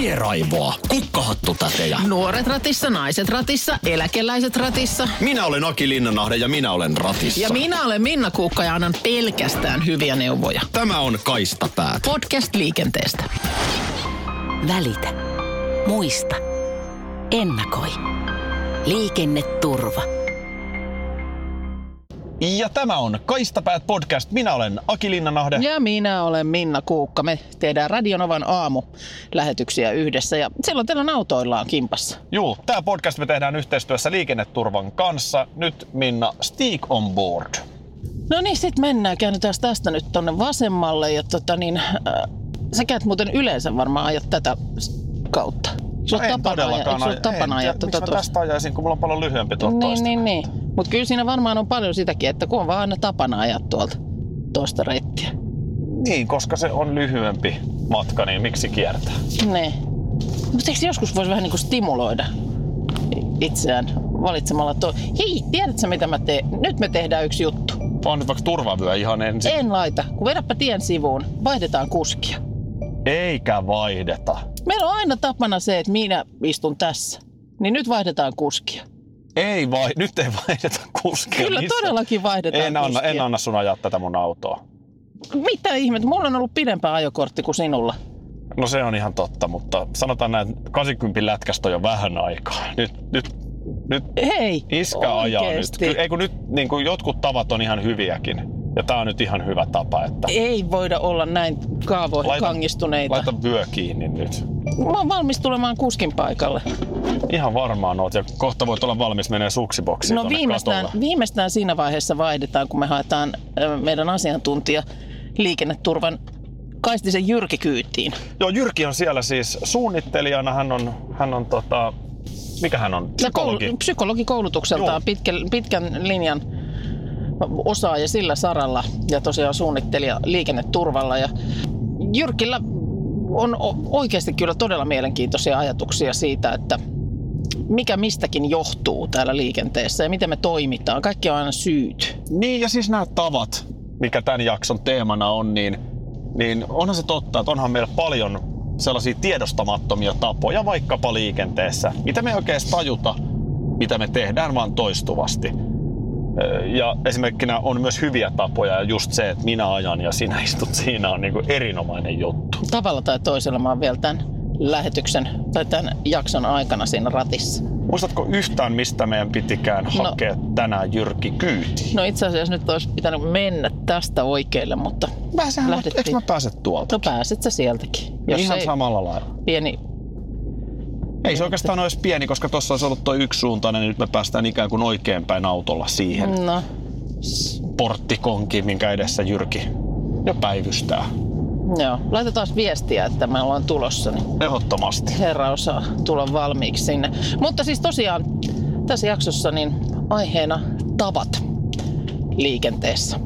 Tieraivoa, kukkahattutätejä. Nuoret ratissa, naiset ratissa, eläkeläiset ratissa. Minä olen Aki Linnanahde ja minä olen ratissa. Ja minä olen Minna Kuukka ja annan pelkästään hyviä neuvoja. Tämä on Kaistapäät. Podcast liikenteestä. Välitä. Muista. Ennakoi. Liikenneturva. Ja tämä on Kaistapäät podcast. Minä olen Aki Linnanahde. Ja minä olen Minna Kuukka. Me tehdään Radionovan aamu lähetyksiä yhdessä ja silloin teillä autoillaan kimpassa. Juu, tämä podcast me tehdään yhteistyössä Liikenneturvan kanssa. Nyt Minna, stick on board. No niin, sit mennään. Käännytään tästä nyt tonne vasemmalle ja tota niin, äh, sä käyt muuten yleensä varmaan ajat tätä kautta. Sulla No en tapana, todellakaan eikö sulla aja- tapana en ajaa tiedä, tota tästä ajaisin, kun mulla on paljon lyhyempi tuolta Niin, toista. niin, niin. Mutta kyllä siinä varmaan on paljon sitäkin, että kun on vaan aina tapana ajaa tuolta toista reittiä. Niin, koska se on lyhyempi matka, niin miksi kiertää? Ne. Mutta eikö joskus voisi vähän niin kuin stimuloida itseään valitsemalla tuo. Hei, tiedätkö mitä mä teen? Nyt me tehdään yksi juttu. On nyt vaikka turvavyö ihan ensin. En laita. Kun vedäpä tien sivuun, vaihdetaan kuskia. Eikä vaihdeta. Meillä on aina tapana se, että minä istun tässä. Niin nyt vaihdetaan kuskia. Ei vai, nyt ei vaihdeta kuskia. Kyllä missään. todellakin vaihdetaan En anna, kuskia. en anna sun ajaa tätä mun autoa. Mitä ihmettä? Mulla on ollut pidempää ajokortti kuin sinulla. No se on ihan totta, mutta sanotaan näin, että 80 lätkästä on jo vähän aikaa. Nyt, nyt, nyt Hei, iskä ajaa nyt. oikeesti. Ky- Ei kun nyt niin kuin jotkut tavat on ihan hyviäkin. Ja tää on nyt ihan hyvä tapa, että Ei voida olla näin kaavoihin kangistuneita. laita vyö kiinni nyt. Mä oon valmis tulemaan kuskin paikalle. Ihan varmaan oot ja kohta voit olla valmis menee suksiboksiin No viimeistään, katolle. viimeistään siinä vaiheessa vaihdetaan, kun me haetaan meidän asiantuntija liikenneturvan Kaistisen Jyrki kyytiin. Joo, Jyrki on siellä siis suunnittelijana. Hän on, hän on tota, mikä hän on? Psykologi. Koulu, psykologikoulutukseltaan pitkän, pitkän linjan osaaja sillä saralla ja tosiaan suunnittelija liikenneturvalla. Ja Jyrkillä on oikeasti kyllä todella mielenkiintoisia ajatuksia siitä, että mikä mistäkin johtuu täällä liikenteessä ja miten me toimitaan. Kaikki on aina syyt. Niin, ja siis nämä tavat, mikä tämän jakson teemana on, niin, niin onhan se totta, että onhan meillä paljon sellaisia tiedostamattomia tapoja vaikkapa liikenteessä, mitä me ei edes tajuta, mitä me tehdään vaan toistuvasti. Ja esimerkkinä on myös hyviä tapoja, ja just se, että minä ajan ja sinä istut siinä on niin kuin erinomainen juttu. Tavalla tai toisella mä oon vielä tämän lähetyksen tai tämän jakson aikana siinä ratissa. Muistatko yhtään, mistä meidän pitikään No. hakea tänään Jyrki kyyti? No itse asiassa nyt olisi pitänyt mennä tästä oikealle, mutta Pääsehän, lähdettiin. eikö mä pääse tuolta? no pääset sä sieltäkin. Jos Ihan ei samalla lailla. pieni Ei se oikeastaan olisi pieni, koska tuossa olisi ollut tuo yksisuuntainen, niin nyt me päästään ikään kuin oikeinpäin autolla siihen No, porttikonkiin, minkä edessä Jyrki jo päivystää. joo. Laitetaan viestiä, että me ollaan tulossa, niin Ehdottomasti. herra osaa tulla valmiiksi sinne. Mutta siis tosiaan tässä jaksossa niin aiheena tavat liikenteessä.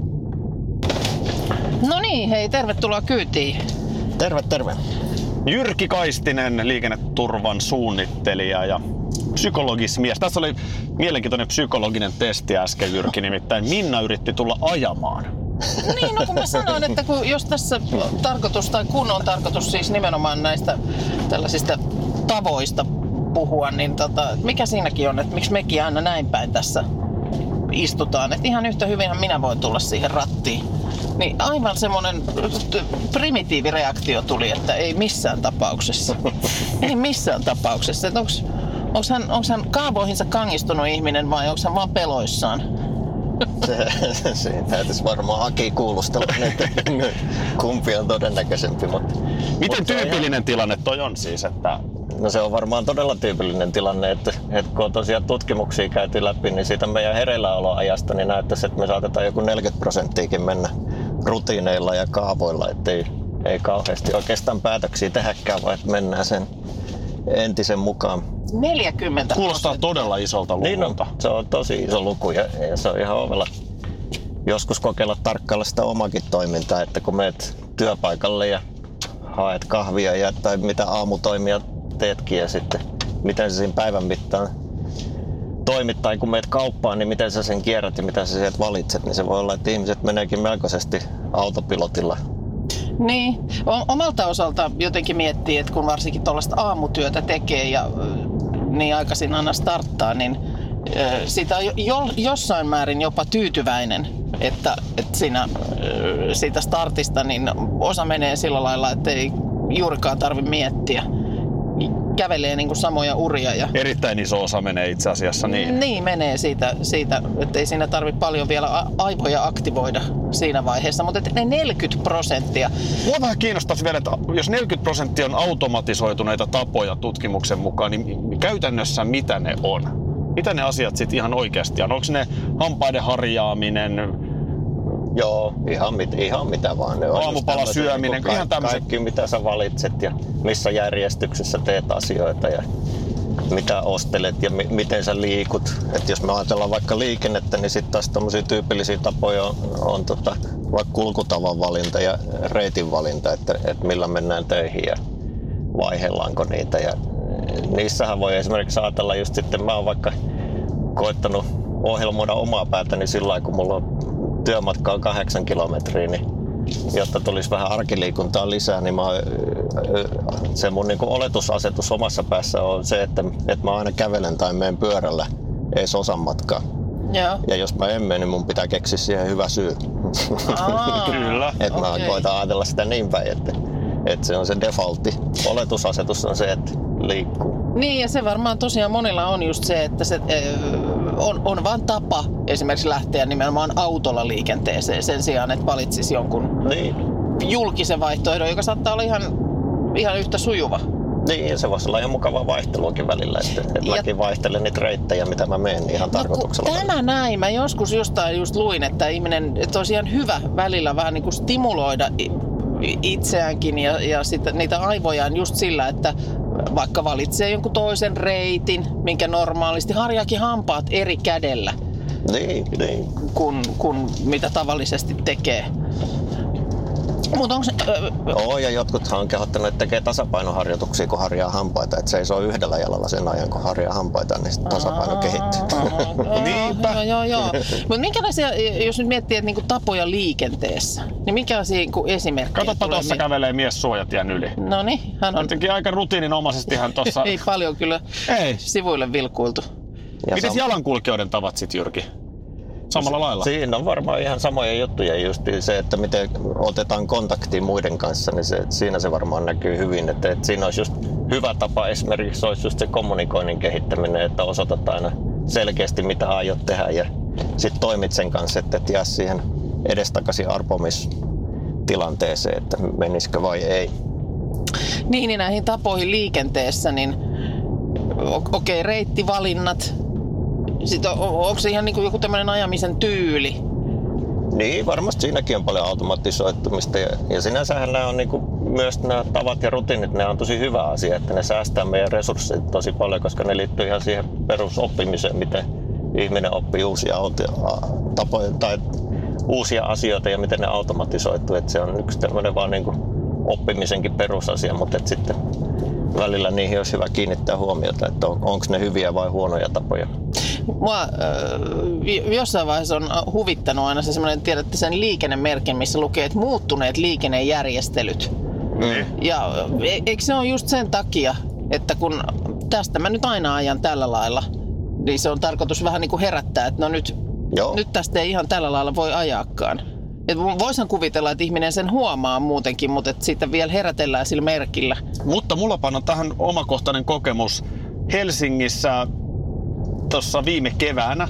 No niin, hei, tervetuloa kyytiin. Terve, terve. Jyrki Kaistinen, liikenneturvan suunnittelija ja psykologismies. Tässä oli mielenkiintoinen psykologinen testi äsken Jyrki, nimittäin Minna yritti tulla ajamaan. Niin, no kun mä sanoin, että kun, jos tässä tarkoitus, tai kun on tarkoitus siis nimenomaan näistä tällaisista tavoista puhua, niin tota, mikä siinäkin on, että miksi mekin aina näin päin tässä istutaan. Että ihan yhtä hyvinhän minä voin tulla siihen rattiin. Niin aivan semmoinen primitiivireaktio tuli, että ei missään tapauksessa. ei missään tapauksessa. Onks, hän, onks hän kaavoihinsa kangistunut ihminen vai onko hän vaan peloissaan? Se, siinä täytyisi varmaan Aki kuulustella, että kumpi on todennäköisempi. Mutta, Miten mutta tyypillinen tilanne toi on siis, että Ihan, no se on varmaan todella tyypillinen tilanne, että, että kun on tosiaan tutkimuksia käyty läpi, niin siitä meidän hereilläoloajasta niin näyttäisi, että me saatetaan joku 40 prosenttiakin mennä rutiineilla ja kaavoilla, ettei ei kauheasti oikeastaan päätöksiä tehdäkään, vaan että mennään sen entisen mukaan. 40 kuulostaa todella isolta Niin on, luvulta. se on tosi iso luku ja, ja se on ihan ovella, joskus kokeilla tarkkailla sitä omakin toimintaa, että kun meet työpaikalle ja haet kahvia ja, tai mitä aamutoimia teetkin ja sitten miten se siinä päivän mittaan toimit tai kun meet kauppaan, niin miten sä sen kierrät ja mitä sä sieltä valitset, niin se voi olla, että ihmiset meneekin melkoisesti autopilotilla Niin, omalta osalta jotenkin miettii, että kun varsinkin tuollaista aamutyötä tekee ja niin aikaisin aina starttaa, niin ö, siitä on jo, jo- jossain määrin jopa tyytyväinen, että, että siinä, siitä startista niin osa menee sillä lailla, että ei juurikaan tarvi miettiä. Kävelee niin kuin samoja uria ja Erittäin iso osa menee itse asiassa niin. niin menee siitä, siitä että ei siinä tarvi paljon vielä aivoja aktivoida siinä vaiheessa, mutta että ne 40 prosenttia, Mua vähän kiinnostaisi vielä, että jos 40 prosenttia on automatisoituneita tapoja tutkimuksen mukaan, niin käytännössä mitä ne on? Mitä ne asiat sitten ihan oikeasti on? Onko ne hampaiden harjaaminen, Joo, ihan, mit, ihan mitä vaan. Ne on Aamupala tämmöisiä syöminen, niinku ihan tämmöiset- Kaikki mitä sä valitset ja missä järjestyksessä teet asioita ja mitä ostelet ja mi- miten sä liikut. Et jos me ajatellaan vaikka liikennettä, niin sitten taas tämmöisiä tyypillisiä tapoja on, on tota, vaikka kulkutavan valinta ja reitin valinta, että, että millä mennään töihin ja vaihellaanko niitä. Ja niissähän voi esimerkiksi ajatella just sitten, mä oon vaikka koittanut ohjelmoida omaa päätäni sillä lailla, kun mulla on työmatka on kahdeksan kilometriä, niin jotta tulisi vähän arkiliikuntaa lisää, niin mä, se mun niinku oletusasetus omassa päässä on se, että, että mä aina kävelen tai menen pyörällä edes osan matkaa. joo. Ja jos mä en mene, niin mun pitää keksiä siihen hyvä syy. Aa, Kyllä. että mä Okei. koitan ajatella sitä niin päin, että, että se on se defaultti. Oletusasetus on se, että liikkuu. Niin ja se varmaan tosiaan monilla on just se, että se on, on vaan tapa esimerkiksi lähteä nimenomaan autolla liikenteeseen sen sijaan, että valitsisi jonkun Niin. julkisen vaihtoehdon, joka saattaa olla ihan, ihan yhtä sujuva. Niin, se voisi olla ihan mukava vaihteluakin välillä, että, että Ja- mäkin vaihtelen niitä reittejä, mitä mä menen niin ihan No, tarkoituksella. tämä näin, mä joskus jostain just luin, että ihminen, että olisi ihan hyvä välillä vähän niin kuin stimuloida itseäänkin ja, ja sitä, niitä aivojaan just sillä, että vaikka valitsee jonkun toisen reitin, minkä normaalisti harjaakin hampaat eri kädellä Niin, niin. kuin, kuin mitä tavallisesti tekee. Mutta onko Oo, ja jotkuthan on kehottanut, että tekee tasapainoharjoituksia, kun harjaa hampaita. Että seisoo yhdellä jalalla sen ajan, kun harjaa hampaita, niin sit tasapaino kehittyy. Niinpä. Joo, joo, joo. Mutta minkälaisia, jos nyt miettii, että niinku tapoja liikenteessä, niin minkälaisia niinku esimerkkejä Katsopa tulee tuossa kävelee mies suojatien yli. No niin, hän on Jotenkin aika rutiininomaisesti hän tuossa... ei paljon kyllä Ei. sivuille vilkuiltu. Ja Miten sam- jalankulkijoiden tavat sit Jyrki? Samalla lailla? Siinä on varmaan ihan samoja juttuja just se, että miten otetaan kontaktia muiden kanssa, niin se, siinä se varmaan näkyy hyvin. Että, että siinä olisi just hyvä tapa esimerkiksi olisi just se kommunikoinnin kehittäminen, että osoitat aina selkeästi mitä aiot tehdä ja sitten toimit sen kanssa, että et jää siihen edestakaisin arpomistilanteeseen, että menisikö vai ei. Niin, niin näihin tapoihin liikenteessä, niin okei, okay, reittivalinnat. Sitten on, on- onko se ihan niin joku tämmöinen ajamisen tyyli? Niin, varmasti siinäkin on paljon automatisoitumista ja, ja sinänsähän nämä on niinku, myös nämä tavat ja rutiinit, ne on tosi hyvä asia, että ne säästää meidän resursseja tosi paljon, koska ne liittyy ihan siihen perusoppimiseen, miten ihminen oppii uusia tapoja tai uusia asioita ja miten ne automatisoituu. Että se on yksi tämmöinen vaan niinku oppimisenkin perusasia, mutta et sitten välillä niihin olisi hyvä kiinnittää huomiota, että on, onko ne hyviä vai huonoja tapoja. Mua äh, jossain vaiheessa on huvittanut aina se semmoinen, tiedätte sen liikennemerkin, missä lukee, että muuttuneet liikennejärjestelyt. Niin. Ja e- eikö se ole just sen takia, että kun tästä mä nyt aina ajan tällä lailla, niin se on tarkoitus vähän niin kuin herättää, että no nyt, Joo. nyt tästä ei ihan tällä lailla voi ajaakaan. Et voisin kuvitella, että ihminen sen huomaa muutenkin, mutta että siitä vielä herätellään sillä merkillä. Mutta mulla on tähän omakohtainen kokemus. Helsingissä tuossa viime keväänä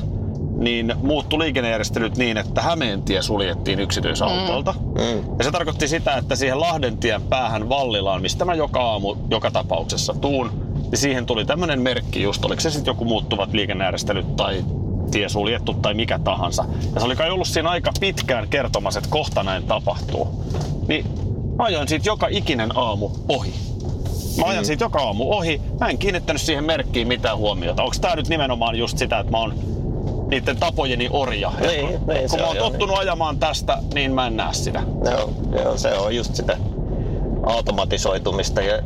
niin muuttu liikennejärjestelyt niin, että Hämeentie suljettiin yksityisautoilta. Mm. Ja se tarkoitti sitä, että siihen Lahdentien päähän Vallilaan, mistä mä joka aamu joka tapauksessa tuun, niin siihen tuli tämmöinen merkki just, oliko se sitten joku muuttuvat liikennejärjestelyt tai tie suljettu tai mikä tahansa. Ja se oli kai ollut siinä aika pitkään kertomassa, että kohta näin tapahtuu. Niin ajoin siitä joka ikinen aamu ohi. Mä ajan siitä joka aamu ohi. Mä en kiinnittänyt siihen merkkiin mitään huomiota. Onko tää nyt nimenomaan just sitä, että mä oon niiden tapojeni orja. Niin, niin, kun se mä oon tottunut ajamaan tästä, niin mä en näe sitä. Joo, joo, se on just sitä automatisoitumista ja, ja,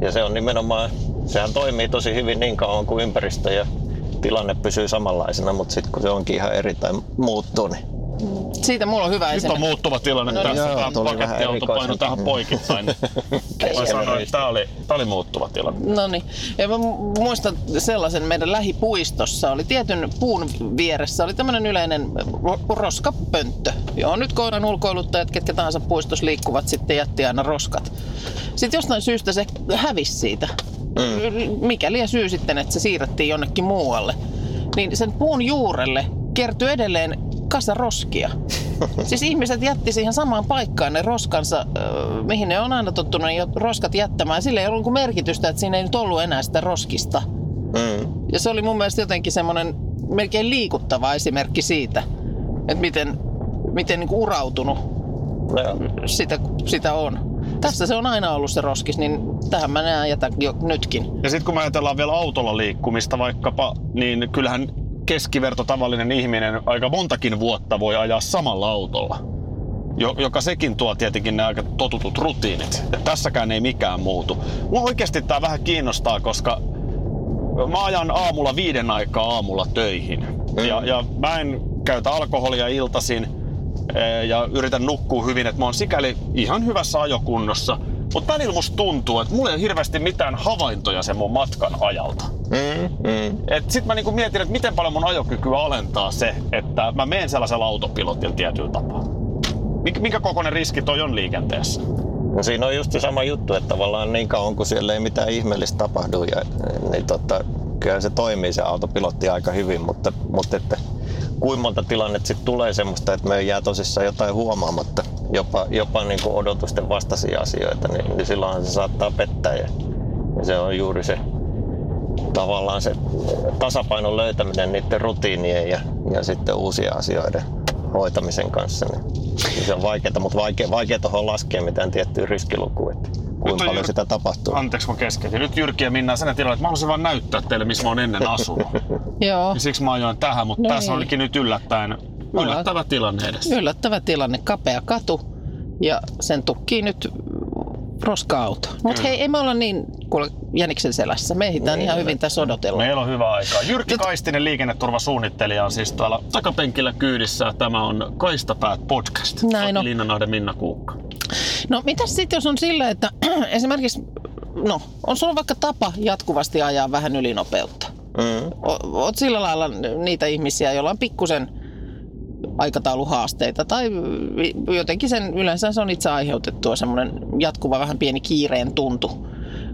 ja se on nimenomaan, sehän toimii tosi hyvin niin kauan kuin ympäristö ja tilanne pysyy samanlaisena, mutta sitten kun se onkin ihan eri tai muuttuu, niin Siitä mulla on hyvä Nyt on esimerkki. muuttuva tilanne No niin. tässä. Joo, Tämä tuli vähän pakettiauto painoi erikoisempi. tähän poikittain. Mä sanoin, että tämä oli, tää oli muuttuva tilanne. No niin. Ja mä mu- muistan sellaisen meidän lähipuistossa. Oli tietyn puun vieressä oli tämmöinen yleinen ro- roskapönttö, johon nyt koiran ulkoiluttajat, ketkä tahansa puistossa liikkuvat, sitten jätti aina roskat. Sitten jostain syystä se hävisi siitä. Mm. Mikä liian syy sitten, että se siirrettiin jonnekin muualle. Niin sen puun juurelle kertyi edelleen kasa roskia. Siis ihmiset jätti siihen samaan paikkaan ne roskansa, mihin ne on aina tottunut ne roskat jättämään. Sillä ei ollut merkitystä, että siinä ei nyt ollut enää sitä roskista. mm, Ja se oli mun mielestä jotenkin semmoinen melkein liikuttava esimerkki siitä, että miten, miten niinku urautunut no, sitä, sitä on. Tässä se on aina ollut se roskis, niin tähän mä näen jätän jo nytkin. Ja sitten kun me ajatellaan vielä autolla liikkumista vaikkapa, niin kyllähän keskiverto tavallinen ihminen aika montakin vuotta voi ajaa samalla autolla. Jo, joka sekin tuo tietenkin ne aika totutut rutiinit. Et tässäkään ei mikään muutu. Mua oikeasti tää vähän kiinnostaa, koska mä ajan aamulla viiden aikaa aamulla töihin. Ja, ja mä en käytä alkoholia iltasin eh, ja yritän nukkua hyvin, että mä oon sikäli ihan hyvässä ajokunnossa. Mutta välillä musta tuntuu, että mulla ei ole hirveästi mitään havaintoja sen mun matkan ajalta. Mm, mm. Et sit mä niinku mietin, että miten paljon mun ajokykyä alentaa se, että mä menen sellaisella autopilotilla tietyllä tapaa. Mik, minkä kokoinen riski toi on liikenteessä? No siinä on just se sama juttu, että tavallaan niin kauan kun siellä ei mitään ihmeellistä tapahdu, ja, niin tota, kyllä se toimii se autopilotti aika hyvin, mutta, mutta että kuinka monta tilannetta sitten tulee semmoista, että me jää tosissaan jotain huomaamatta, jopa, jopa niin kuin odotusten vastaisia asioita, niin, niin silloinhan se saattaa pettää ja, ja se on juuri se tavallaan se tasapainon löytäminen niiden rutiinien ja, ja sitten uusien asioiden hoitamisen kanssa. Niin se on vaikeaa, mutta vaikea, vaikea tuohon laskea mitään tiettyä riskilukua, että kuinka on paljon Jyr- sitä tapahtuu. Anteeksi mä keskeytin. Nyt Jyrki ja Minna sen tilanne, että mä haluaisin vaan näyttää teille, missä mä oon ennen asunut. Joo. Ja siksi mä ajoin tähän, mutta No tässä niin. olikin nyt yllättäen yllättävä tilanne edessä. Yllättävä tilanne, kapea katu ja sen tukkii nyt roska-auto. Mutta hei, ei me olla niin kuule, jäniksen selässä. Me ehditään ihan hyvin tässä odotella. Meillä on hyvä aika. Jyrki Tot- Kaistinen, liikenneturvasuunnittelija, on siis täällä takapenkillä kyydissä. Tämä on Kaistapäät podcast. Näin on. Linnanahden Minna Kuukka. No mitäs sitten, jos on sillä, että esimerkiksi, no, on sulla vaikka tapa jatkuvasti ajaa vähän ylinopeutta? Mm. O- Oot sillä lailla niitä ihmisiä, joilla on pikkusen aikatauluhaasteita tai jotenkin sen yleensä se on itse aiheutettua semmoinen jatkuva vähän pieni kiireen tuntu.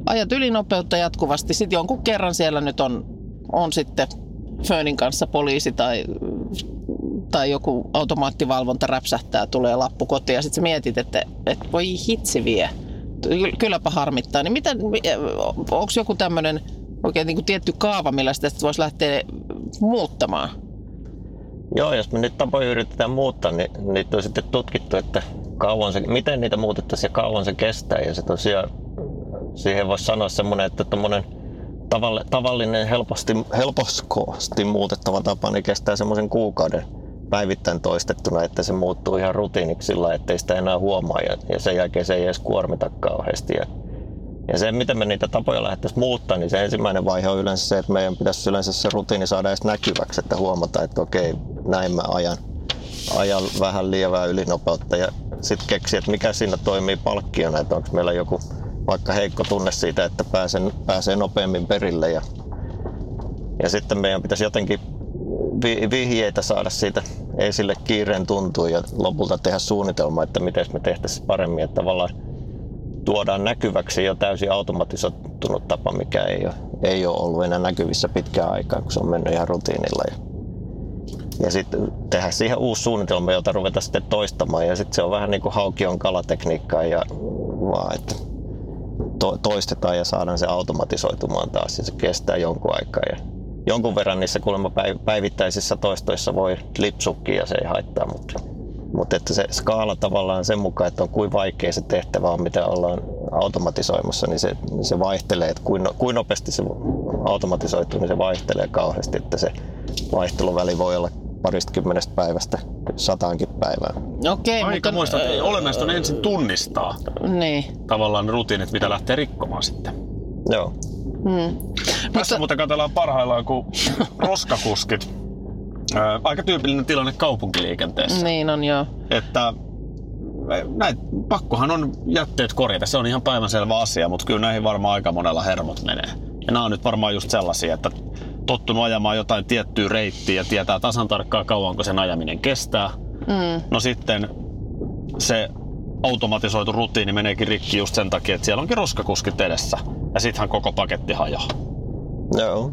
Ajat ylinopeutta jatkuvasti, sitten jonkun kerran siellä nyt on, on sitten Fönin kanssa poliisi tai, tai joku automaattivalvonta räpsähtää, tulee lappu kotiin ja sitten mietit, että, että voi hitsi vie. Ky- Kylläpä harmittaa. Niin mitä, onko joku tämmöinen oikein niin kuin tietty kaava, millä sitä sit voisi lähteä muuttamaan? Joo, jos me nyt tapoja yritetään muuttaa, niin niitä on sitten tutkittu, että kauan se, miten niitä muutettaisiin ja kauan se kestää. Ja se tosiaan, siihen voisi sanoa semmoinen, että tommonen tavalli- tavallinen helposti, helposti muutettava tapa niin kestää semmoisen kuukauden päivittäin toistettuna, että se muuttuu ihan rutiiniksi sillä, ettei sitä enää huomaa ja, ja sen jälkeen se ei edes kuormita kauheasti. Ja, ja se, miten me niitä tapoja lähdettäisiin muuttaa, niin se ensimmäinen vaihe on yleensä se, että meidän pitäisi yleensä se rutiini saada edes näkyväksi, että huomata, että okei, näin mä ajan, ajan vähän lievää ylinopeutta ja sitten keksiä, että mikä siinä toimii palkkiona, että onko meillä joku vaikka heikko tunne siitä, että pääsen, pääsee nopeammin perille ja, ja sitten meidän pitäisi jotenkin vi- vihjeitä saada siitä esille kiireen tuntuu ja lopulta tehdä suunnitelma, että miten me tehtäisiin paremmin, että tavallaan tuodaan näkyväksi jo täysin automatisoitunut tapa, mikä ei ole, ei ole ollut enää näkyvissä pitkään aikaa, kun se on mennyt ihan rutiinilla. Ja, ja sitten tehdä siihen uusi suunnitelma, jota ruveta sitten toistamaan. Ja sitten se on vähän niin kuin haukion kalatekniikkaa ja vaan, että to, toistetaan ja saadaan se automatisoitumaan taas ja se kestää jonkun aikaa. Ja jonkun verran niissä kuulemma päiv- päivittäisissä toistoissa voi lipsukkia ja se ei haittaa, mutta, mutta että se skaala tavallaan sen mukaan, että on kuin vaikea se tehtävä on, mitä ollaan automatisoimassa, niin se, niin se vaihtelee, että kuin, kuin nopeasti se automatisoituu, niin se vaihtelee kauheasti, että se vaihteluväli voi olla parista kymmenestä päivästä sataankin päivään. Okei, Aika mutta... muista, että olennaista on ensin tunnistaa Niin. tavallaan rutiinit, mitä lähtee rikkomaan sitten. Joo. Tässä muuten katsellaan parhaillaan, kun roskakuskit, ää, aika tyypillinen tilanne kaupunkiliikenteessä, Niin on joo. että näit, pakkohan on jätteet korjata, se on ihan päivänselvä asia, mutta kyllä näihin varmaan aika monella hermot menee. Ja nämä on nyt varmaan just sellaisia, että tottunut ajamaan jotain tiettyä reittiä ja tietää tasan tarkkaan kauanko sen ajaminen kestää. Mm. No sitten se automatisoitu rutiini meneekin rikki just sen takia, että siellä onkin roskakuskit edessä. Ja sittenhän koko paketti hajoaa. Joo.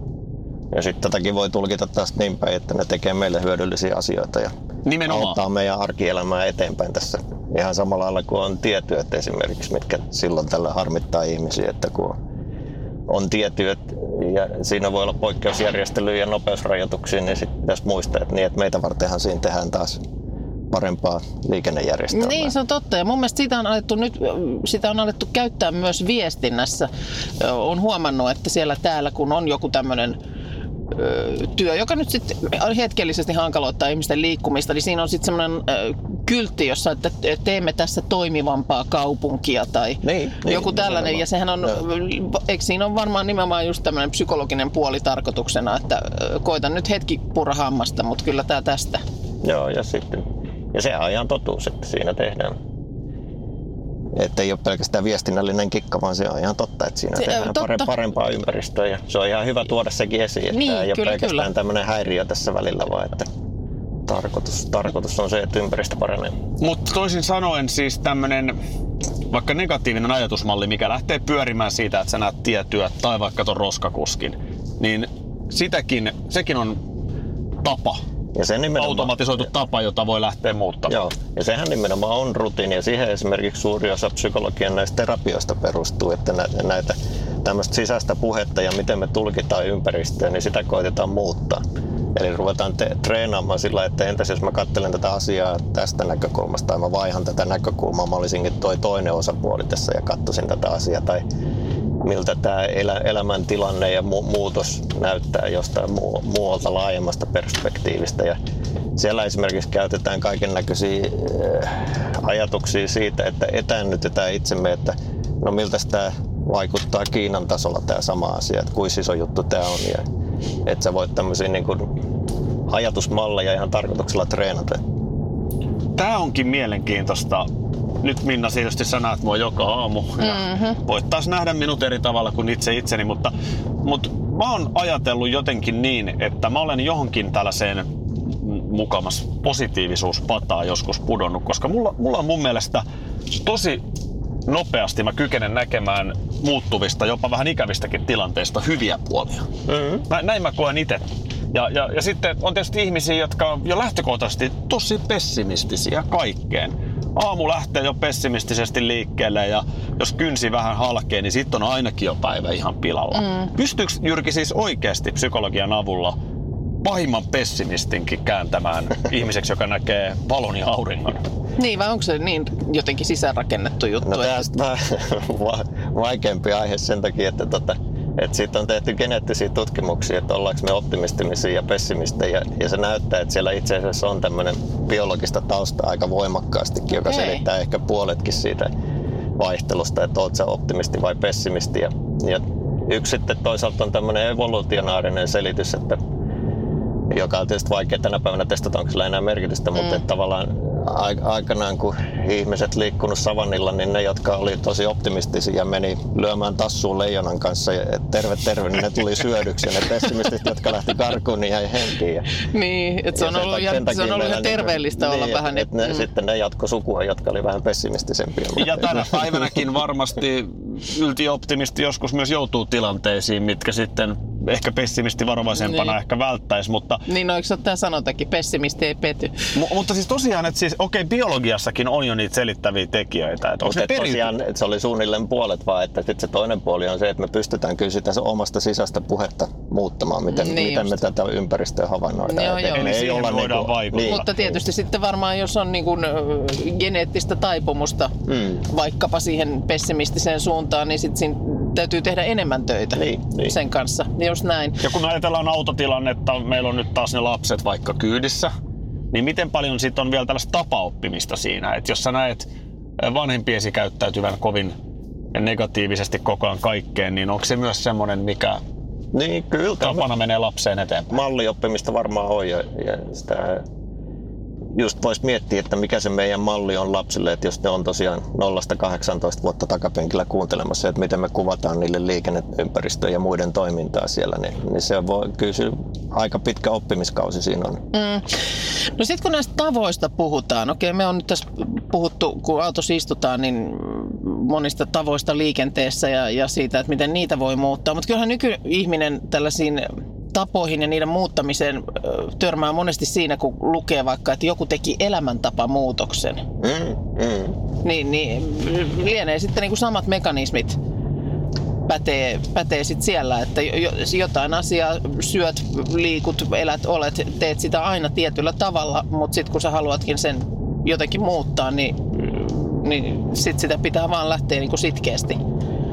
Ja sitten tätäkin voi tulkita taas niin päin, että ne tekee meille hyödyllisiä asioita ja Nimenomaan. auttaa meidän arkielämää eteenpäin tässä. Ihan samalla lailla kuin on tietyöt esimerkiksi, mitkä silloin tällä harmittaa ihmisiä, että kun on tietyöt ja siinä voi olla poikkeusjärjestelyjä ja nopeusrajoituksia, niin sitten pitäisi muistaa, että, niin, että meitä vartenhan siinä tehdään taas parempaa liikennejärjestelmää. Niin, se on totta. Ja mun mielestä sitä on alettu nyt, sitä on alettu käyttää myös viestinnässä. Olen huomannut, että siellä täällä, kun on joku tämmöinen työ, joka nyt sitten hetkellisesti hankaloittaa ihmisten liikkumista, niin siinä on sitten semmoinen kyltti, jossa että teemme tässä toimivampaa kaupunkia tai Niin, niin, joku tällainen. nimenomaan. Ja sehän on, eikö siinä on varmaan nimenomaan just tämmöinen psykologinen puoli tarkoituksena, että koitan nyt hetki purra hammasta, mutta kyllä tämä tästä. Joo, ja sitten, ja sehän on ihan totuus, että siinä tehdään. Että ei ole pelkästään viestinnällinen kikka, vaan se on ihan totta, että siinä Se- tehdään totta. pare- parempaa ympäristöä. Ja se on ihan hyvä tuoda sekin esiin, että Niin, ei ole kyllä, pelkästään kyllä. tämmöinen häiriö tässä välillä, vaan että tarkoitus, tarkoitus on se, että ympäristö paranee. Mutta toisin sanoen siis tämmönen vaikka negatiivinen ajatusmalli, mikä lähtee pyörimään siitä, että sä näet tietyöt tai vaikka ton roskakuskin, niin sitäkin, sekin on tapa, Ja se nimenomaan, automatisoitu tapa, jota voi lähteä muuttamaan. Joo, ja sehän nimenomaan on rutiini ja siihen esimerkiksi suuri osa psykologian näistä terapioista perustuu, että nä- näitä tämmöistä sisäistä puhetta ja miten me tulkitaan ympäristöä, niin sitä koitetaan muuttaa. Eli ruvetaan te- treenaamaan sillä, että entäs jos mä katselen tätä asiaa tästä näkökulmasta tai mä vaihan tätä näkökulmaa, mä olisinkin toi toinen osapuoli tässä ja katsoisin tätä asiaa tai miltä tämä elä, elämäntilanne ja mu- muutos näyttää jostain mu- muualta laajemmasta perspektiivistä. Ja siellä esimerkiksi käytetään kaiken näköisiä ajatuksia siitä, että etäännytetään itsemme, että no miltä tämä vaikuttaa Kiinan tasolla tämä sama asia, että kuinka iso juttu tämä on. Ja, että sä voit tämmöisiä niin kuin ajatusmalleja ihan tarkoituksella treenata. Tämä onkin mielenkiintoista. Nyt Minna sä näet mua joka aamu ja mm-hmm. voit taas nähdä minut eri tavalla kuin itse itseni, mutta, mutta mä oon ajatellut jotenkin niin, että mä olen johonkin tällaiseen mukamas positiivisuuspataan joskus pudonnut, koska mulla, mulla on mun mielestä tosi nopeasti mä kykenen näkemään muuttuvista, jopa vähän ikävistäkin tilanteista hyviä puolia. Mm-hmm. Näin, näin mä koen itse. Ja, ja, ja sitten on tietysti ihmisiä, jotka on jo lähtökohtaisesti tosi pessimistisiä kaikkeen. Aamu lähtee jo pessimistisesti liikkeelle ja jos kynsi vähän halkee, niin sitten on ainakin jo päivä ihan pilalla. Mm. Pystyykö Jyrki siis oikeasti psykologian avulla pahimman pessimistinkin kääntämään ihmiseksi, joka näkee valon ja auringon? Niin, vai onko se niin jotenkin sisäänrakennettu juttu? No vähän va- vaikeampi aihe sen takia, että, tota, että siitä on tehty geneettisiä tutkimuksia, että ollaanko me optimistimisia ja pessimistejä. Ja se näyttää, että siellä itse asiassa on tämmöinen biologista taustaa aika voimakkaastikin, joka Okei. selittää ehkä puoletkin siitä vaihtelusta, että oot sä optimisti vai pessimisti. Ja, ja yksi sitten toisaalta on tämmöinen evolutionaarinen selitys, että joka on tietysti vaikea tänä päivänä testata, onko sillä enää merkitystä, mutta että tavallaan aikanaan kun ihmiset liikkunut savannilla, niin ne, jotka oli tosi optimistisia ja meni lyömään tassuun leijonan kanssa, ja terve terve, niin ne tuli syödyksi ja ne pessimistit, jotka lähti karkuun, niin jäi henkiin. Ja, Niin, että se on ollut ihan, se on ollut ihan niinku- terveellistä olla niin, vähän. Et, et ne, mm. Sitten ne jatko sukua, jotka oli vähän pessimistisempiä. Ja tänä päivänäkin varmasti yltioptimisti joskus myös joutuu tilanteisiin, mitkä sitten ehkä pessimisti varovaisempana Niin. ehkä välttäisi, mutta Niin, no eikö tämä sanotakin, pessimisti ei pety. Mu- mutta siis tosiaan, että siis, okei, biologiassakin on jo niitä selittäviä tekijöitä. Että onko se et periyty- tosiaan että se oli suunnilleen puolet vaan, että sitten se toinen puoli on se, että me pystytään kyllä sitä omasta sisäistä puhetta muuttamaan, miten, Niin miten me tätä ympäristöä havainnoidaan. Joo, joo. Eli ei olla voidaan vaikuttaa. niin, Mutta tietysti sitten varmaan, jos on niin kuin, ö, geneettistä taipumusta Mm. vaikkapa siihen pessimistiseen suuntaan, niin sitten siinä täytyy tehdä enemmän töitä Niin, niin. sen kanssa. Just näin. Ja kun ajatellaan autotilannetta, meillä on nyt taas ne lapset vaikka kyydissä, niin miten paljon sitten on vielä tällaista tapaoppimista siinä? Että jos sä näet vanhempiesi käyttäytyvän kovin negatiivisesti koko ajan kaikkeen, niin onko se myös semmoinen, mikä Niin, kyllä. tapana menee lapseen eteenpäin? Mallioppimista varmaan on ja, ja sitä just voisi miettiä, että mikä se meidän malli on lapsille, että jos ne on tosiaan 0-18 vuotta takapenkillä kuuntelemassa, että miten me kuvataan niille liikenneympäristöön ja muiden toimintaa siellä, niin, niin se voi se aika pitkä oppimiskausi siinä on. Mm. No sitten kun näistä tavoista puhutaan, okei me on nyt tässä puhuttu, kun autossa istutaan, niin monista tavoista liikenteessä ja, ja siitä, että miten niitä voi muuttaa. Mutta kyllähän nykyihminen tällaisiin tapoihin ja niiden muuttamiseen törmää monesti siinä, kun lukee vaikka, että joku teki elämäntapamuutoksen. Mm, mm. Niin, niin lienee sitten niin kuin samat mekanismit pätee, pätee sit siellä, että jo- jo- jotain asiaa syöt, liikut, elät, olet, teet sitä aina tietyllä tavalla, mutta sitten kun sä haluatkin sen jotenkin muuttaa, niin, niin sit sitä pitää vaan lähteä niin kuin sitkeästi.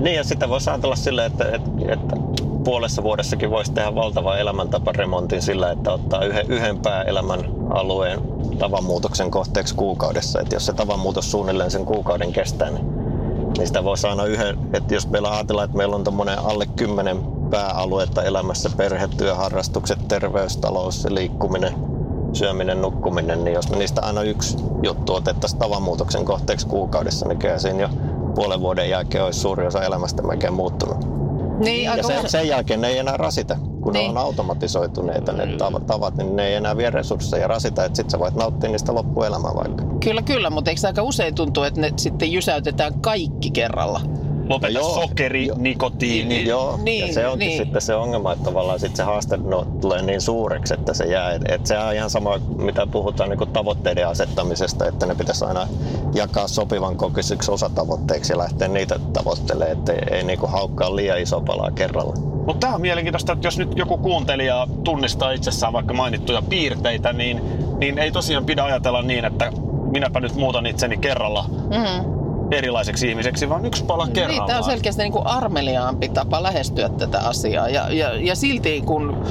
Niin ja sitä voisi ajatella sille, että, että, että puolessa vuodessakin voisi tehdä valtavan elämäntaparemontin sillä, että ottaa yhden, yhden pääelämän alueen tavanmuutoksen kohteeksi kuukaudessa. Että jos se tavanmuutos suunnilleen sen kuukauden kestää, niin, niin sitä voisi aina yhden, että jos meillä ajatellaan, että meillä on tuommoinen alle kymmenen pääaluetta elämässä, perhe, työ, harrastukset, terveys, talous liikkuminen, syöminen, nukkuminen, niin jos me niistä aina yksi juttu otettaisiin tavanmuutoksen kohteeksi kuukaudessa, niin kyllä siinä jo puolen vuoden jälkeen olisi suuri osa elämästä melkein muuttunut. Niin, Ja sen, usein- sen jälkeen ne ei enää rasita, kun Niin. ne on automatisoituneita ne tavat, tavat, niin ne ei enää vie resursseja rasita, että sit sä voit nauttia niistä loppuelämää vaikka. Kyllä, kyllä, mutta eikö se aika usein tuntuu, että ne sitten jysäytetään kaikki kerralla? Lopeta Joo. sokeri, Joo. nikotiini. Niin, joo, Niin, ja se onkin niin. sitten se ongelma, että tavallaan sit se haaste no, tulee niin suureksi, että se jää. Et, et se on ihan sama, mitä puhutaan niin tavoitteiden asettamisesta, että ne pitäisi aina jakaa sopivan kokoisiksi osatavoitteiksi ja lähteä niitä tavoittelemaan, että ei, ei niin haukkaa liian iso palaa kerralla. Mutta tämä on mielenkiintoista, että jos nyt joku kuuntelija tunnistaa itsessään vaikka mainittuja piirteitä, niin, niin ei tosiaan pidä ajatella niin, että minäpä nyt muutan itseni kerralla Mm. Erilaiseksi ihmiseksi, vaan yksi pala Niin, kerrallaan. tämä on selkeästi niin kuin armeliaampi tapa lähestyä tätä asiaa. Ja, ja, ja silti kun,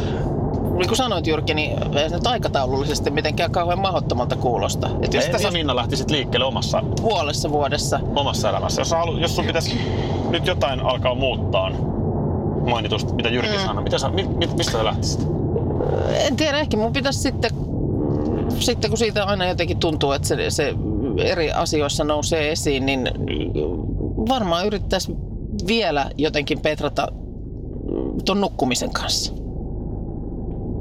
niin kuin sanoit Jyrki, niin ei se nyt aikataulullisesti mitenkään kauhean mahdottomalta kuulosta. Et jos, Mistä sä jos Minna lähtisit liikkeelle omassa, puolessa vuodessa, omassa elämässä? Jos, halu, jos sun pitäisi nyt jotain alkaa muuttaa mainitusta, mitä Jyrki mm. sanoi, mitä sä, mi, mi, mistä sä lähtisit? en tiedä, ehkä mun pitäisi sitten, sitten kun siitä aina jotenkin tuntuu, että se, se eri asioissa nousee esiin, niin varmaan yrittäisi vielä jotenkin petrata tuon nukkumisen kanssa.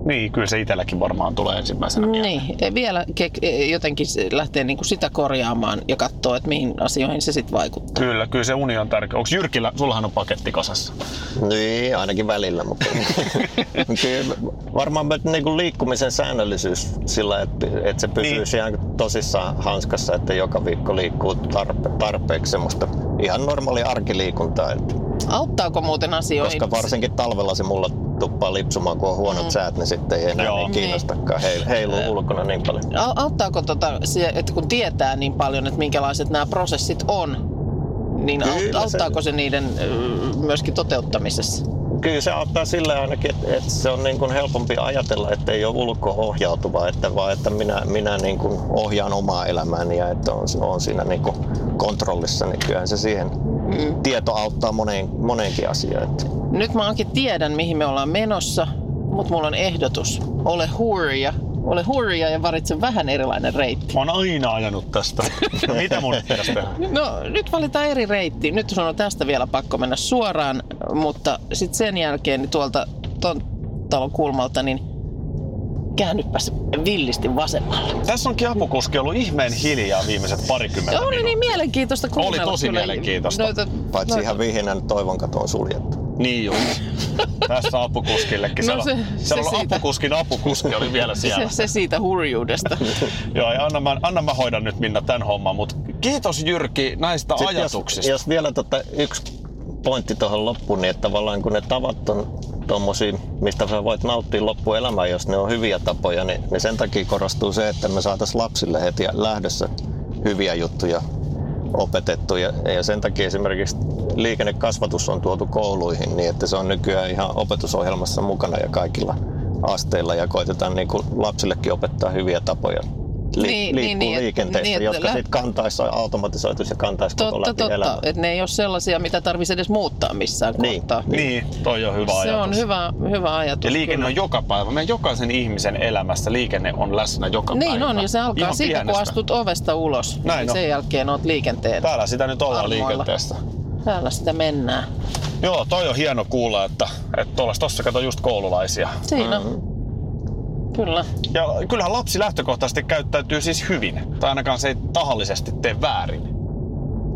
Niin, kyllä se itselläkin varmaan tulee ensimmäisenä mieleen. Niin, vielä kek- e, jotenkin lähtee niinku sitä korjaamaan ja katsoa, että mihin asioihin se sitten vaikuttaa. Kyllä, kyllä se uni on tärkeä. Onko Jyrkillä, sullahan on paketti kasassa? Niin, ainakin välillä, mutta kyllä varmaan niin kuin liikkumisen säännöllisyys sillä, että, että se pysyy niin. ihan tosissaan hanskassa, että joka viikko liikkuu tarpe, tarpeeksi semmoista ihan normaali arkiliikuntaa. Että, Auttaako muuten asioihin? koska varsinkin talvella se mulla tuppaa lipsumaan, kun on huonot mm. säät, niin sitten ei enää Joo. niin kiinnostakaan heil, heiluu ulkona niin paljon. Au- Auttaako tota, se, että kun tietää niin paljon, että minkälaiset nämä prosessit on, niin Kyllä aut- se- auttaako se niiden myöskin toteuttamisessa? Kyllä se auttaa sille ainakin, että, että se on niin kuin helpompi ajatella, että ei ole ulko-ohjautuva, että vaan että minä, minä niin kuin ohjaan omaa elämääni ja että on, on siinä niin kuin kontrollissa, niin kyllähän se siihen Mm. tieto auttaa moneen, moneenkin asiaan. Että Nyt mä ainakin tiedän, mihin me ollaan menossa, mutta mulla on ehdotus. Ole hurja. Ole hurja ja valitse vähän erilainen reitti. Mä oon aina ajanut tästä. Mitä mun pitäisi tehdä? No nyt valitaan eri reitti. Nyt sun on tästä vielä pakko mennä suoraan, mutta sitten sen jälkeen niin tuolta ton talon kulmalta, niin käännypäs villisti vasemmalle. Tässä onkin apukuski ollut ihmeen hiljaa viimeiset parikymmentä Oli niin mielenkiintoista kuunnella. Oli tosi mielenkiintoista. Noita, paitsi noita- ihan vihinen toivon kato on suljettu. Niin just. Tässä apukuskillekin. No se- se, se siellä on siitä. apukuskin apukuski oli vielä siellä. se, se siitä hurjuudesta. Joo, ja anna mä, anna mä hoidan nyt Minna tämän homman, mutta kiitos Jyrki näistä Sitten ajatuksista. Jos, jos vielä tota yksi pointti tuohon loppuun, niin että tavallaan kun ne tavat on tommosia, mistä sä voit nauttia loppuelämää, jos ne on hyviä tapoja, niin, niin sen takia korostuu se, että me saataisiin lapsille heti lähdössä hyviä juttuja opetettu. Ja, ja sen takia esimerkiksi liikennekasvatus on tuotu kouluihin niin, että se on nykyään ihan opetusohjelmassa mukana ja kaikilla asteilla ja koitetaan niin kuin lapsillekin opettaa hyviä tapoja li- Niin, liikkuu niin, niin, et- liikenteessä, niin, että jotka sitten kantaisi automatisoitus ja kantaisi koko Totta, läpi totta. elämän. Että ne ei ole sellaisia, mitä tarvitsisi edes muuttaa missään Niin. kohtaa. Niin, toi on hyvä Se ajatus. on hyvä, hyvä ajatus. Ja liikenne kyllä. on joka päivä. Meidän jokaisen ihmisen elämässä liikenne on läsnä joka Niin päivä. on, ja se alkaa Ihan siitä, kun pienestä. astut ovesta ulos. Näin niin on. sen jälkeen oot liikenteen. Täällä sitä nyt ollaan Armoilla. liikenteessä. Täällä sitä mennään. Joo, toi on hieno kuulla, että, että tuolla tossa kato just koululaisia. Siinä. Mm. Kyllä. Ja kyllähän lapsi lähtökohtaisesti käyttäytyy siis hyvin. Tai ainakaan se ei tahallisesti tee väärin.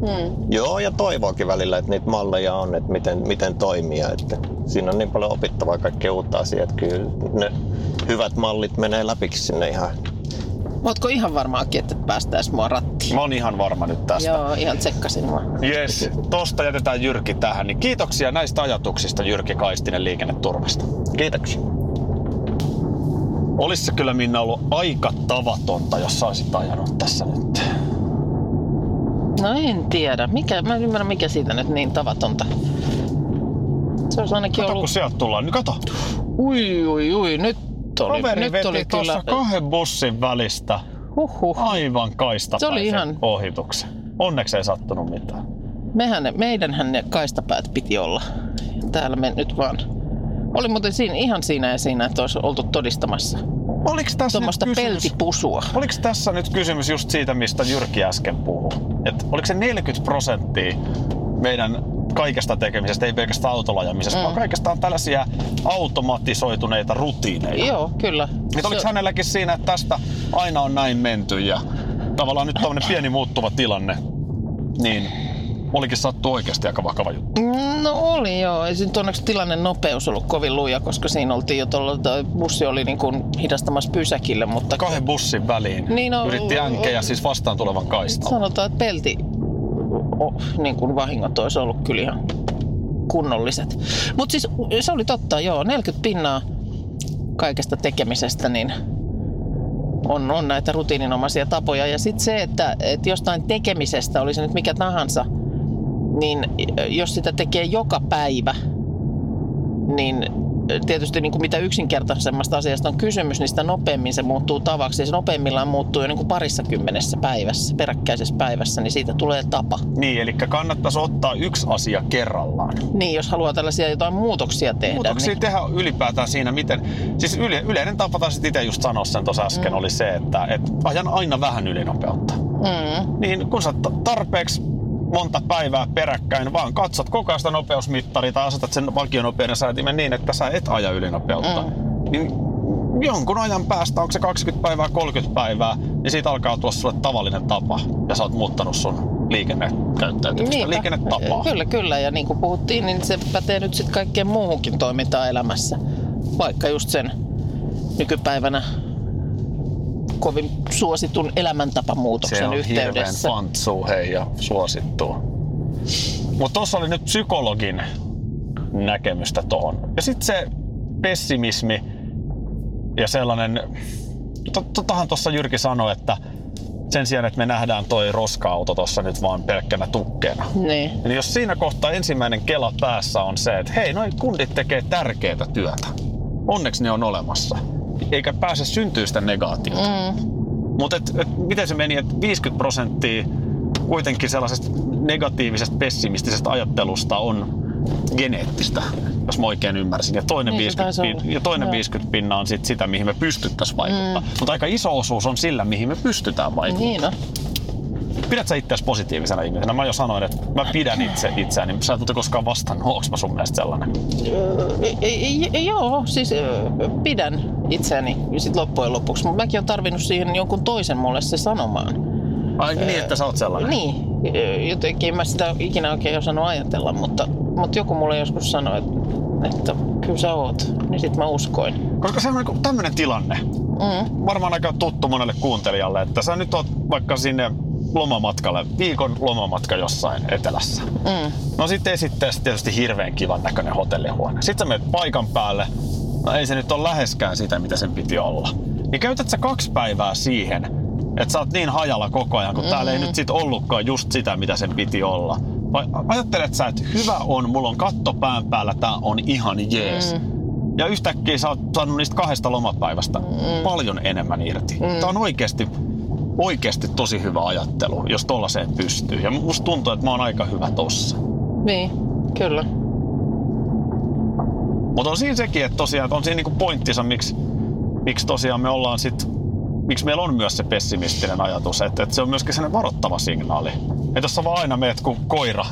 Hmm. Joo, ja toivookin välillä, että niitä malleja on, että miten, miten toimia. Että siinä on niin paljon opittavaa kaikkea uutta asiaa, että kyllä ne hyvät mallit menee läpi sinne ihan. Ootko ihan varmaakin, että päästäis mua rattiin? Mä oon ihan varma nyt tästä. Joo, ihan tsekkasin vaan. Yes, tosta jätetään Jyrki tähän. Niin kiitoksia näistä ajatuksista Jyrki Kaistinen liikenneturvasta. Kiitoksia. Olisi se kyllä Minna ollut aika tavatonta, jos sä olisit ajanut tässä nyt. No en tiedä. Mikä, mä en ymmärrä, mikä siitä nyt niin tavatonta. Se olisi ainakin Kato, kun ollut... sieltä tullaan. Nyt kato. Ui, ui, ui. Nyt oli, Kaveri nyt veti oli kyllä... kahden bussin välistä Huhhuh. aivan kaistapäisen Se oli ihan- ohituksen. Onneksi ei sattunut mitään. Mehän, meidänhän ne kaistapäät piti olla. Täällä me nyt vaan... Oli muuten siinä, ihan siinä ja siinä, että olisi oltu todistamassa Oliko tässä, nyt tuommoista kysymys, peltipusua. oliko tässä nyt kysymys just siitä, mistä Jyrki äsken puhui? Et oliko se 40 prosenttia meidän kaikesta tekemisestä, ei pelkästään autolla ajamisesta, Mm. vaan kaikesta on tällaisia automatisoituneita rutiineja. Joo, kyllä. Nyt oliko Se- hänelläkin siinä, että tästä aina on näin menty ja tavallaan nyt tämmöinen pieni muuttuva tilanne, niin olikin sattu oikeasti aika vakava juttu. No oli joo. Ei nyt onneksi tilanne nopeus ollut kovin luja, koska siinä oltiin jo tuolla, bussi oli niin kuin hidastamassa pysäkille, mutta Kahden bussin väliin Niin, no- yritti änkeä siis vastaan tulevan kaistan. sanotaan, että pelti o, niin kuin vahingot olisi ollut kyllä ihan kunnolliset. Mutta siis se oli totta, joo, 40 pinnaa kaikesta tekemisestä, niin on, on näitä rutiininomaisia tapoja. Ja sitten se, että, että jostain tekemisestä, oli se nyt mikä tahansa, niin jos sitä tekee joka päivä, niin tietysti niin kuin mitä yksinkertaisemmasta asiasta on kysymys, niin sitä nopeammin se muuttuu tavaksi. Ja se nopeimmillaan muuttuu jo niin kuin parissa kymmenessä päivässä, peräkkäisessä päivässä, niin siitä tulee tapa. Niin, eli kannattaisi ottaa yksi asia kerrallaan. Niin, jos haluaa tällaisia jotain muutoksia tehdä. Muutoksia niin, tehdä ylipäätään siinä, miten... Siis yle, yleinen tapa, taisi itse just sanoa sen tuossa äsken, mm. oli se, että et ajan aina vähän ylinopeutta. mm, Niin kun sä tarpeeksi monta päivää peräkkäin, vaan katsot koko ajan sitä nopeusmittaria tai asetat sen vakionopeuden säätimen niin, että sä et aja ylinopeutta. Mm. Niin jonkun ajan päästä, onko se 20 päivää, 30 päivää, niin siitä alkaa tulla sulle tavallinen tapa ja sä oot muuttanut sun liikennekäyttäytymistä, Niinpä. liikennetapaa. Kyllä, kyllä. Ja niin kuin puhuttiin, niin se pätee nyt sitten kaikkeen muuhunkin toimintaan elämässä. Vaikka just sen nykypäivänä kovin suositun elämäntapamuutoksen Se on yhteydessä. fantsuu hei ja suosittua. Mutta tuossa oli nyt psykologin näkemystä tohon. Ja sitten se pessimismi ja sellainen, to- totahan tuossa Jyrki sanoi, että sen sijaan, että me nähdään toi roska-auto tuossa nyt vaan pelkkänä tukkeena. Niin. Niin jos siinä kohtaa ensimmäinen kela päässä on se, että hei, noi kundit tekee tärkeää työtä. Onneksi ne on olemassa. Eikä pääse syntyä sitä negaatiota. Mm. Mutta et, et, miten se meni, että 50 prosenttia kuitenkin sellaisesta negatiivisesta, pessimistisesta ajattelusta on geneettistä, jos mä oikein ymmärsin. Ja toinen, Niin se 50, taisi olla. pin, ja toinen Joo. 50 pinna on sit sitä, mihin me pystyttäisiin vaikuttaa. Mm. Mutta aika iso osuus on sillä, mihin me pystytään vaikuttamaan. Niin on. Pidät sä itseäsi positiivisena ihmisenä? Mä jo sanoin, että mä pidän itse itseäni. Sä et ole koskaan vastannut, onko mä sun mielestä sellainen? Ei- ei- ei- Joo, siis pidän itseäni sit loppujen lopuksi, mutta mäkin olen tarvinnut siihen jonkun toisen mulle se sanomaan. Ai niin, että sä oot sellainen? Niin, jotenkin en mä sitä ikinä oikein osannut ajatella, mutta, mutta joku mulle joskus sanoi, että, että kyllä sä oot, niin sit mä uskoin. Koska se on niinku tämmönen tilanne. Mm. Varmaan aika tuttu monelle kuuntelijalle, että sä nyt oot vaikka sinne lomamatkalle, viikon lomamatka jossain etelässä. Mm. No sitten esitteessä tietysti hirveän kivan näköinen hotellihuone. Sitten sä menet paikan päälle, no ei se nyt ole läheskään sitä, mitä sen piti olla. Niin käytät sä kaksi päivää siihen, että sä oot niin hajalla koko ajan, kun mm. täällä ei nyt sit ollutkaan just sitä, mitä sen piti olla. Vai ajattelet sä, että hyvä on, mulla on katto pään päällä, tää on ihan jees. Mm. Ja yhtäkkiä sä oot saanut niistä kahdesta lomapäivästä mm. paljon enemmän irti. Mm. Tää on oikeasti, oikeasti tosi hyvä ajattelu, jos tollaiseen pystyy. Ja musta tuntuu, että mä oon aika hyvä tossa. Niin, kyllä. Mutta on siinä sekin, että tosiaan että on siinä niinku pointtinsa, miksi, miksi tosiaan me ollaan sit, miksi meillä on myös se pessimistinen ajatus, että, että se on myöskin sellainen varoittava signaali. Että jos sä vaan aina meet kuin koira,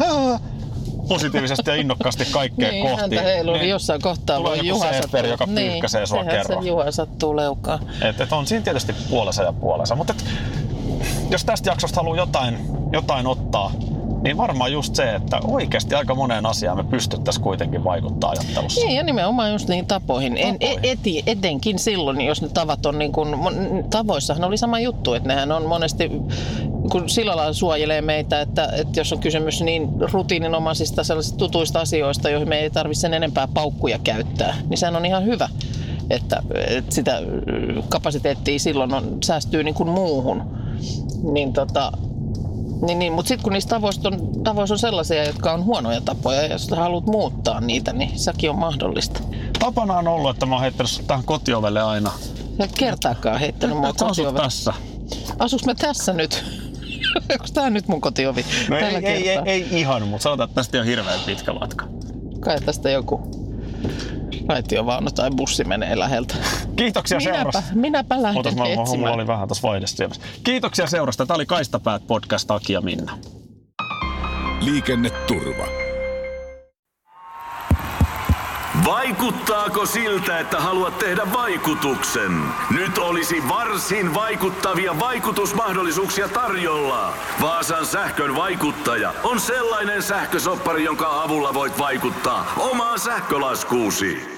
positiivisesti ja innokkaasti kaikkea niin, kohti. Häntä heiluu, niin jossain kohtaa tulee voi joku Juha sattua. joka pyyhkäisee sua sehän kerran. se Juha sattuu leukaan. Et, et on siinä tietysti puolensa ja puolensa. Mutta et, jos tästä jaksosta haluaa jotain, jotain ottaa, niin varmaan just se, että oikeasti aika moneen asiaan me pystyttäisiin kuitenkin vaikuttaa ajattelussa. Niin, ja nimenomaan just niihin tapoihin. En, Tapoihin. eti, etenkin silloin, jos ne tavat on niin kuin, tavoissahan oli sama juttu, että nehän on monesti, kun sillä lailla suojelee meitä, että, että jos on kysymys niin rutiininomaisista sellaisista tutuista asioista, joihin me ei tarvitse sen enempää paukkuja käyttää, niin sehän on ihan hyvä, että, että sitä kapasiteettia silloin on, säästyy niin kuin muuhun. Niin tota, niin, niin, mutta sitten kun niistä tavoista on, tavoissa on sellaisia, jotka on huonoja tapoja, ja jos sä haluat muuttaa niitä, niin sekin on mahdollista. Tapana on ollut, että mä oon heittänyt sut tähän kotiovelle aina. Et kertaakaan heittänyt mua Et kotiovelle. tässä. Asuks mä tässä nyt? Onko tää nyt mun kotiovi? No ei, ei, ei, ei, ihan, mutta sanotaan, että tästä on hirveän pitkä matka. Kai tästä joku raitiovaunu tai bussi menee läheltä. Kiitoksia Minäpä, seurasta. minäpä lähden Ootas, mä, mulla etsimään. oli vähän tuossa vaihdessa. Kiitoksia seurasta. Tämä oli Kaistapäät podcast Aki ja Minna. Liikenneturva. Vaikuttaako siltä, että haluat tehdä vaikutuksen? Nyt olisi varsin vaikuttavia vaikutusmahdollisuuksia tarjolla. Vaasan sähkön vaikuttaja on sellainen sähkösoppari, jonka avulla voit vaikuttaa omaan sähkölaskuusi.